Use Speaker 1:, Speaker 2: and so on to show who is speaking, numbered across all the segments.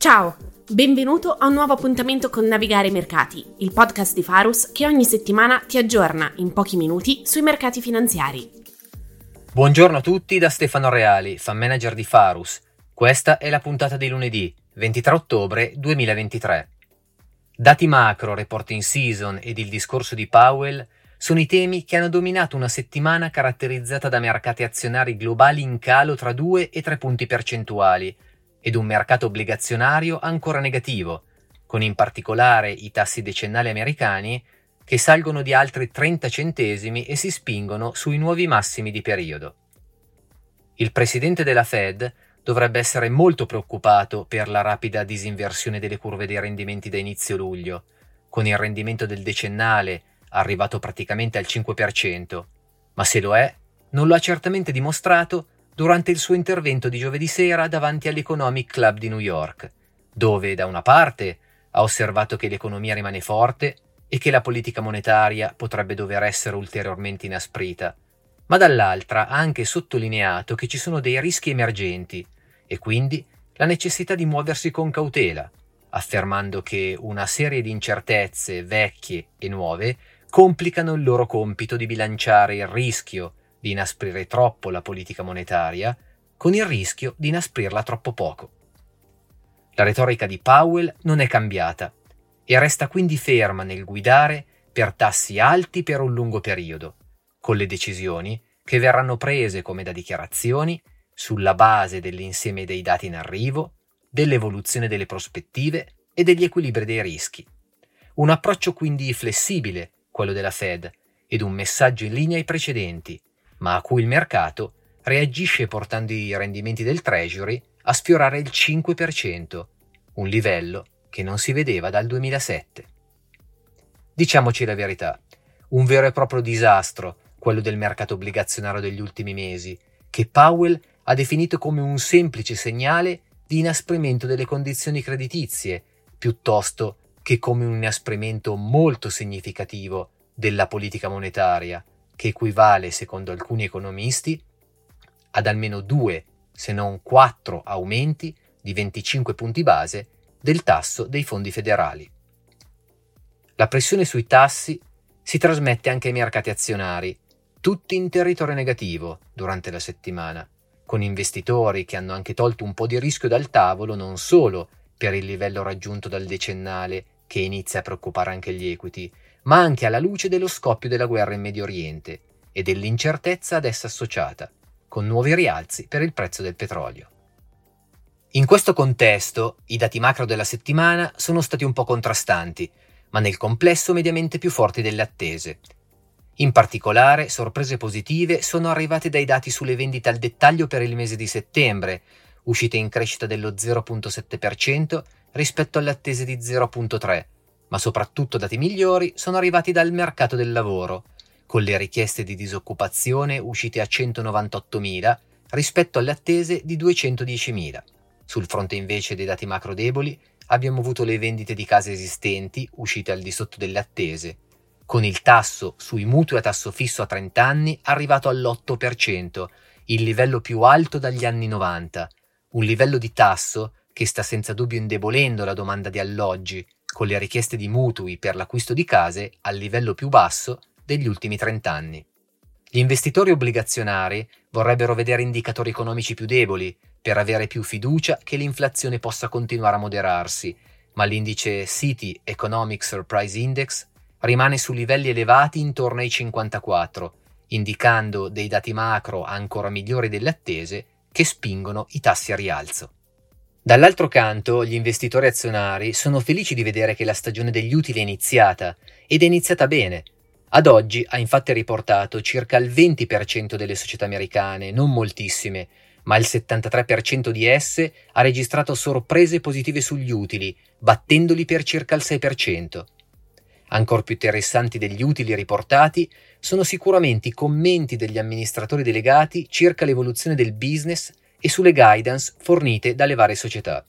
Speaker 1: Ciao, benvenuto a un nuovo appuntamento con Navigare i Mercati, il podcast di Farus che ogni settimana ti aggiorna in pochi minuti sui mercati finanziari.
Speaker 2: Buongiorno a tutti da Stefano Reali, fan manager di Farus. Questa è la puntata di lunedì, 23 ottobre 2023. Dati macro, reporting season ed il discorso di Powell sono i temi che hanno dominato una settimana caratterizzata da mercati azionari globali in calo tra 2 e 3 punti percentuali ed un mercato obbligazionario ancora negativo, con in particolare i tassi decennali americani che salgono di altri 30 centesimi e si spingono sui nuovi massimi di periodo. Il presidente della Fed dovrebbe essere molto preoccupato per la rapida disinversione delle curve dei rendimenti da inizio luglio, con il rendimento del decennale arrivato praticamente al 5%, ma se lo è, non lo ha certamente dimostrato durante il suo intervento di giovedì sera davanti all'Economic Club di New York, dove da una parte ha osservato che l'economia rimane forte e che la politica monetaria potrebbe dover essere ulteriormente inasprita, ma dall'altra ha anche sottolineato che ci sono dei rischi emergenti e quindi la necessità di muoversi con cautela, affermando che una serie di incertezze vecchie e nuove complicano il loro compito di bilanciare il rischio di inasprire troppo la politica monetaria con il rischio di inasprirla troppo poco. La retorica di Powell non è cambiata e resta quindi ferma nel guidare per tassi alti per un lungo periodo, con le decisioni che verranno prese come da dichiarazioni sulla base dell'insieme dei dati in arrivo, dell'evoluzione delle prospettive e degli equilibri dei rischi. Un approccio quindi flessibile, quello della Fed, ed un messaggio in linea ai precedenti, ma a cui il mercato reagisce portando i rendimenti del Treasury a sfiorare il 5%, un livello che non si vedeva dal 2007. Diciamoci la verità, un vero e proprio disastro quello del mercato obbligazionario degli ultimi mesi, che Powell ha definito come un semplice segnale di inasprimento delle condizioni creditizie, piuttosto che come un inasprimento molto significativo della politica monetaria, che equivale, secondo alcuni economisti, ad almeno due, se non quattro aumenti di 25 punti base del tasso dei fondi federali. La pressione sui tassi si trasmette anche ai mercati azionari, tutti in territorio negativo durante la settimana, con investitori che hanno anche tolto un po' di rischio dal tavolo non solo per il livello raggiunto dal decennale che inizia a preoccupare anche gli equity, ma anche alla luce dello scoppio della guerra in Medio Oriente e dell'incertezza ad essa associata, con nuovi rialzi per il prezzo del petrolio. In questo contesto, i dati macro della settimana sono stati un po' contrastanti, ma nel complesso mediamente più forti delle attese. In particolare, sorprese positive sono arrivate dai dati sulle vendite al dettaglio per il mese di settembre, uscite in crescita dello 0.7% rispetto alle attese di 0.3%, ma soprattutto dati migliori sono arrivati dal mercato del lavoro, con le richieste di disoccupazione uscite a 198.000 rispetto alle attese di 210.000. Sul fronte invece dei dati macro deboli abbiamo avuto le vendite di case esistenti uscite al di sotto delle attese, con il tasso sui mutui a tasso fisso a 30 anni arrivato all'8%, il livello più alto dagli anni 90, un livello di tasso che sta senza dubbio indebolendo la domanda di alloggi, con le richieste di mutui per l'acquisto di case al livello più basso degli ultimi 30 anni. Gli investitori obbligazionari vorrebbero vedere indicatori economici più deboli per avere più fiducia che l'inflazione possa continuare a moderarsi, ma l'indice City Economic Surprise Index rimane su livelli elevati intorno ai 54, indicando dei dati macro ancora migliori delle attese che spingono i tassi a rialzo. Dall'altro canto, gli investitori azionari sono felici di vedere che la stagione degli utili è iniziata, ed è iniziata bene. Ad oggi ha infatti riportato circa il 20% delle società americane, non moltissime, ma il 73% di esse ha registrato sorprese positive sugli utili, battendoli per circa il 6%. Ancora più interessanti degli utili riportati sono sicuramente i commenti degli amministratori delegati circa l'evoluzione del business e sulle guidance fornite dalle varie società.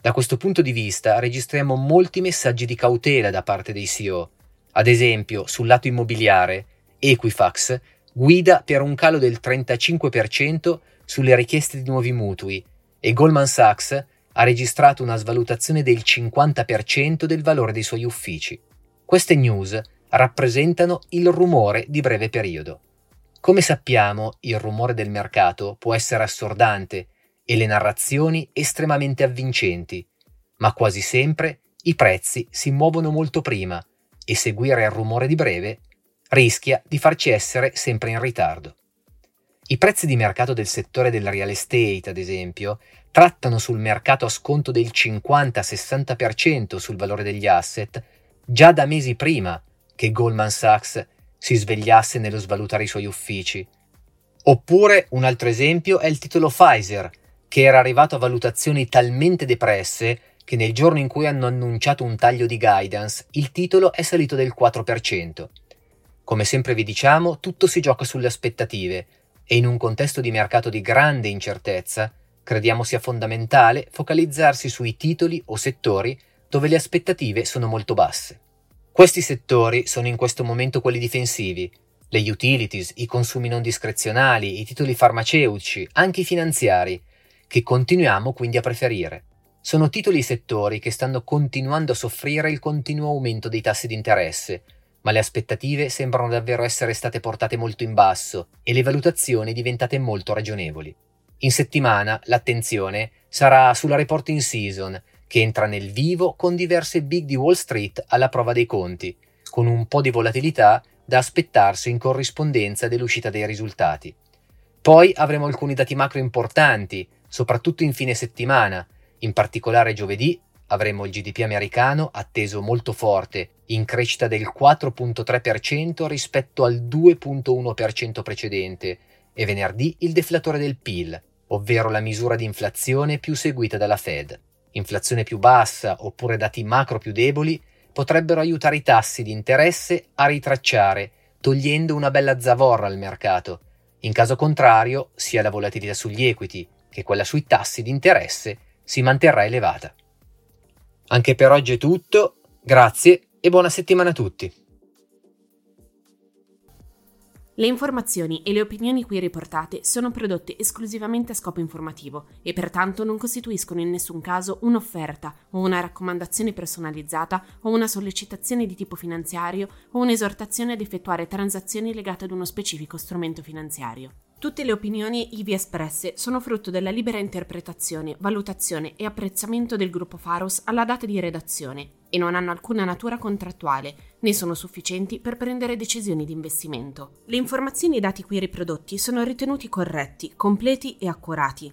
Speaker 2: Da questo punto di vista registriamo molti messaggi di cautela da parte dei CEO. Ad esempio, sul lato immobiliare, Equifax guida per un calo del 35% sulle richieste di nuovi mutui e Goldman Sachs ha registrato una svalutazione del 50% del valore dei suoi uffici. Queste news rappresentano il rumore di breve periodo. Come sappiamo, il rumore del mercato può essere assordante e le narrazioni estremamente avvincenti, ma quasi sempre i prezzi si muovono molto prima e seguire il rumore di breve rischia di farci essere sempre in ritardo. I prezzi di mercato del settore del real estate, ad esempio, trattano sul mercato a sconto del 50-60% sul valore degli asset già da mesi prima che Goldman Sachs si svegliasse nello svalutare i suoi uffici. Oppure un altro esempio è il titolo Pfizer, che era arrivato a valutazioni talmente depresse che nel giorno in cui hanno annunciato un taglio di guidance, il titolo è salito del 4%. Come sempre vi diciamo, tutto si gioca sulle aspettative e in un contesto di mercato di grande incertezza, crediamo sia fondamentale focalizzarsi sui titoli o settori dove le aspettative sono molto basse. Questi settori sono in questo momento quelli difensivi, le utilities, i consumi non discrezionali, i titoli farmaceutici, anche i finanziari, che continuiamo quindi a preferire. Sono titoli e settori che stanno continuando a soffrire il continuo aumento dei tassi di interesse, ma le aspettative sembrano davvero essere state portate molto in basso e le valutazioni diventate molto ragionevoli. In settimana l'attenzione sarà sulla reporting season che entra nel vivo con diverse big di Wall Street alla prova dei conti, con un po' di volatilità da aspettarsi in corrispondenza dell'uscita dei risultati. Poi avremo alcuni dati macro importanti, soprattutto in fine settimana, in particolare giovedì avremo il GDP americano atteso molto forte, in crescita del 4.3% rispetto al 2.1% precedente, e venerdì il deflatore del PIL, ovvero la misura di inflazione più seguita dalla Fed inflazione più bassa oppure dati macro più deboli potrebbero aiutare i tassi di interesse a ritracciare, togliendo una bella zavorra al mercato. In caso contrario, sia la volatilità sugli equity che quella sui tassi di interesse si manterrà elevata. Anche per oggi è tutto, grazie e buona settimana a tutti.
Speaker 1: Le informazioni e le opinioni qui riportate sono prodotte esclusivamente a scopo informativo e pertanto non costituiscono in nessun caso un'offerta o una raccomandazione personalizzata o una sollecitazione di tipo finanziario o un'esortazione ad effettuare transazioni legate ad uno specifico strumento finanziario. Tutte le opinioni ivi espresse sono frutto della libera interpretazione, valutazione e apprezzamento del gruppo Faros alla data di redazione e non hanno alcuna natura contrattuale, né sono sufficienti per prendere decisioni di investimento. Le informazioni e i dati qui riprodotti sono ritenuti corretti, completi e accurati.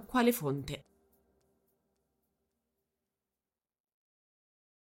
Speaker 1: quale fonte.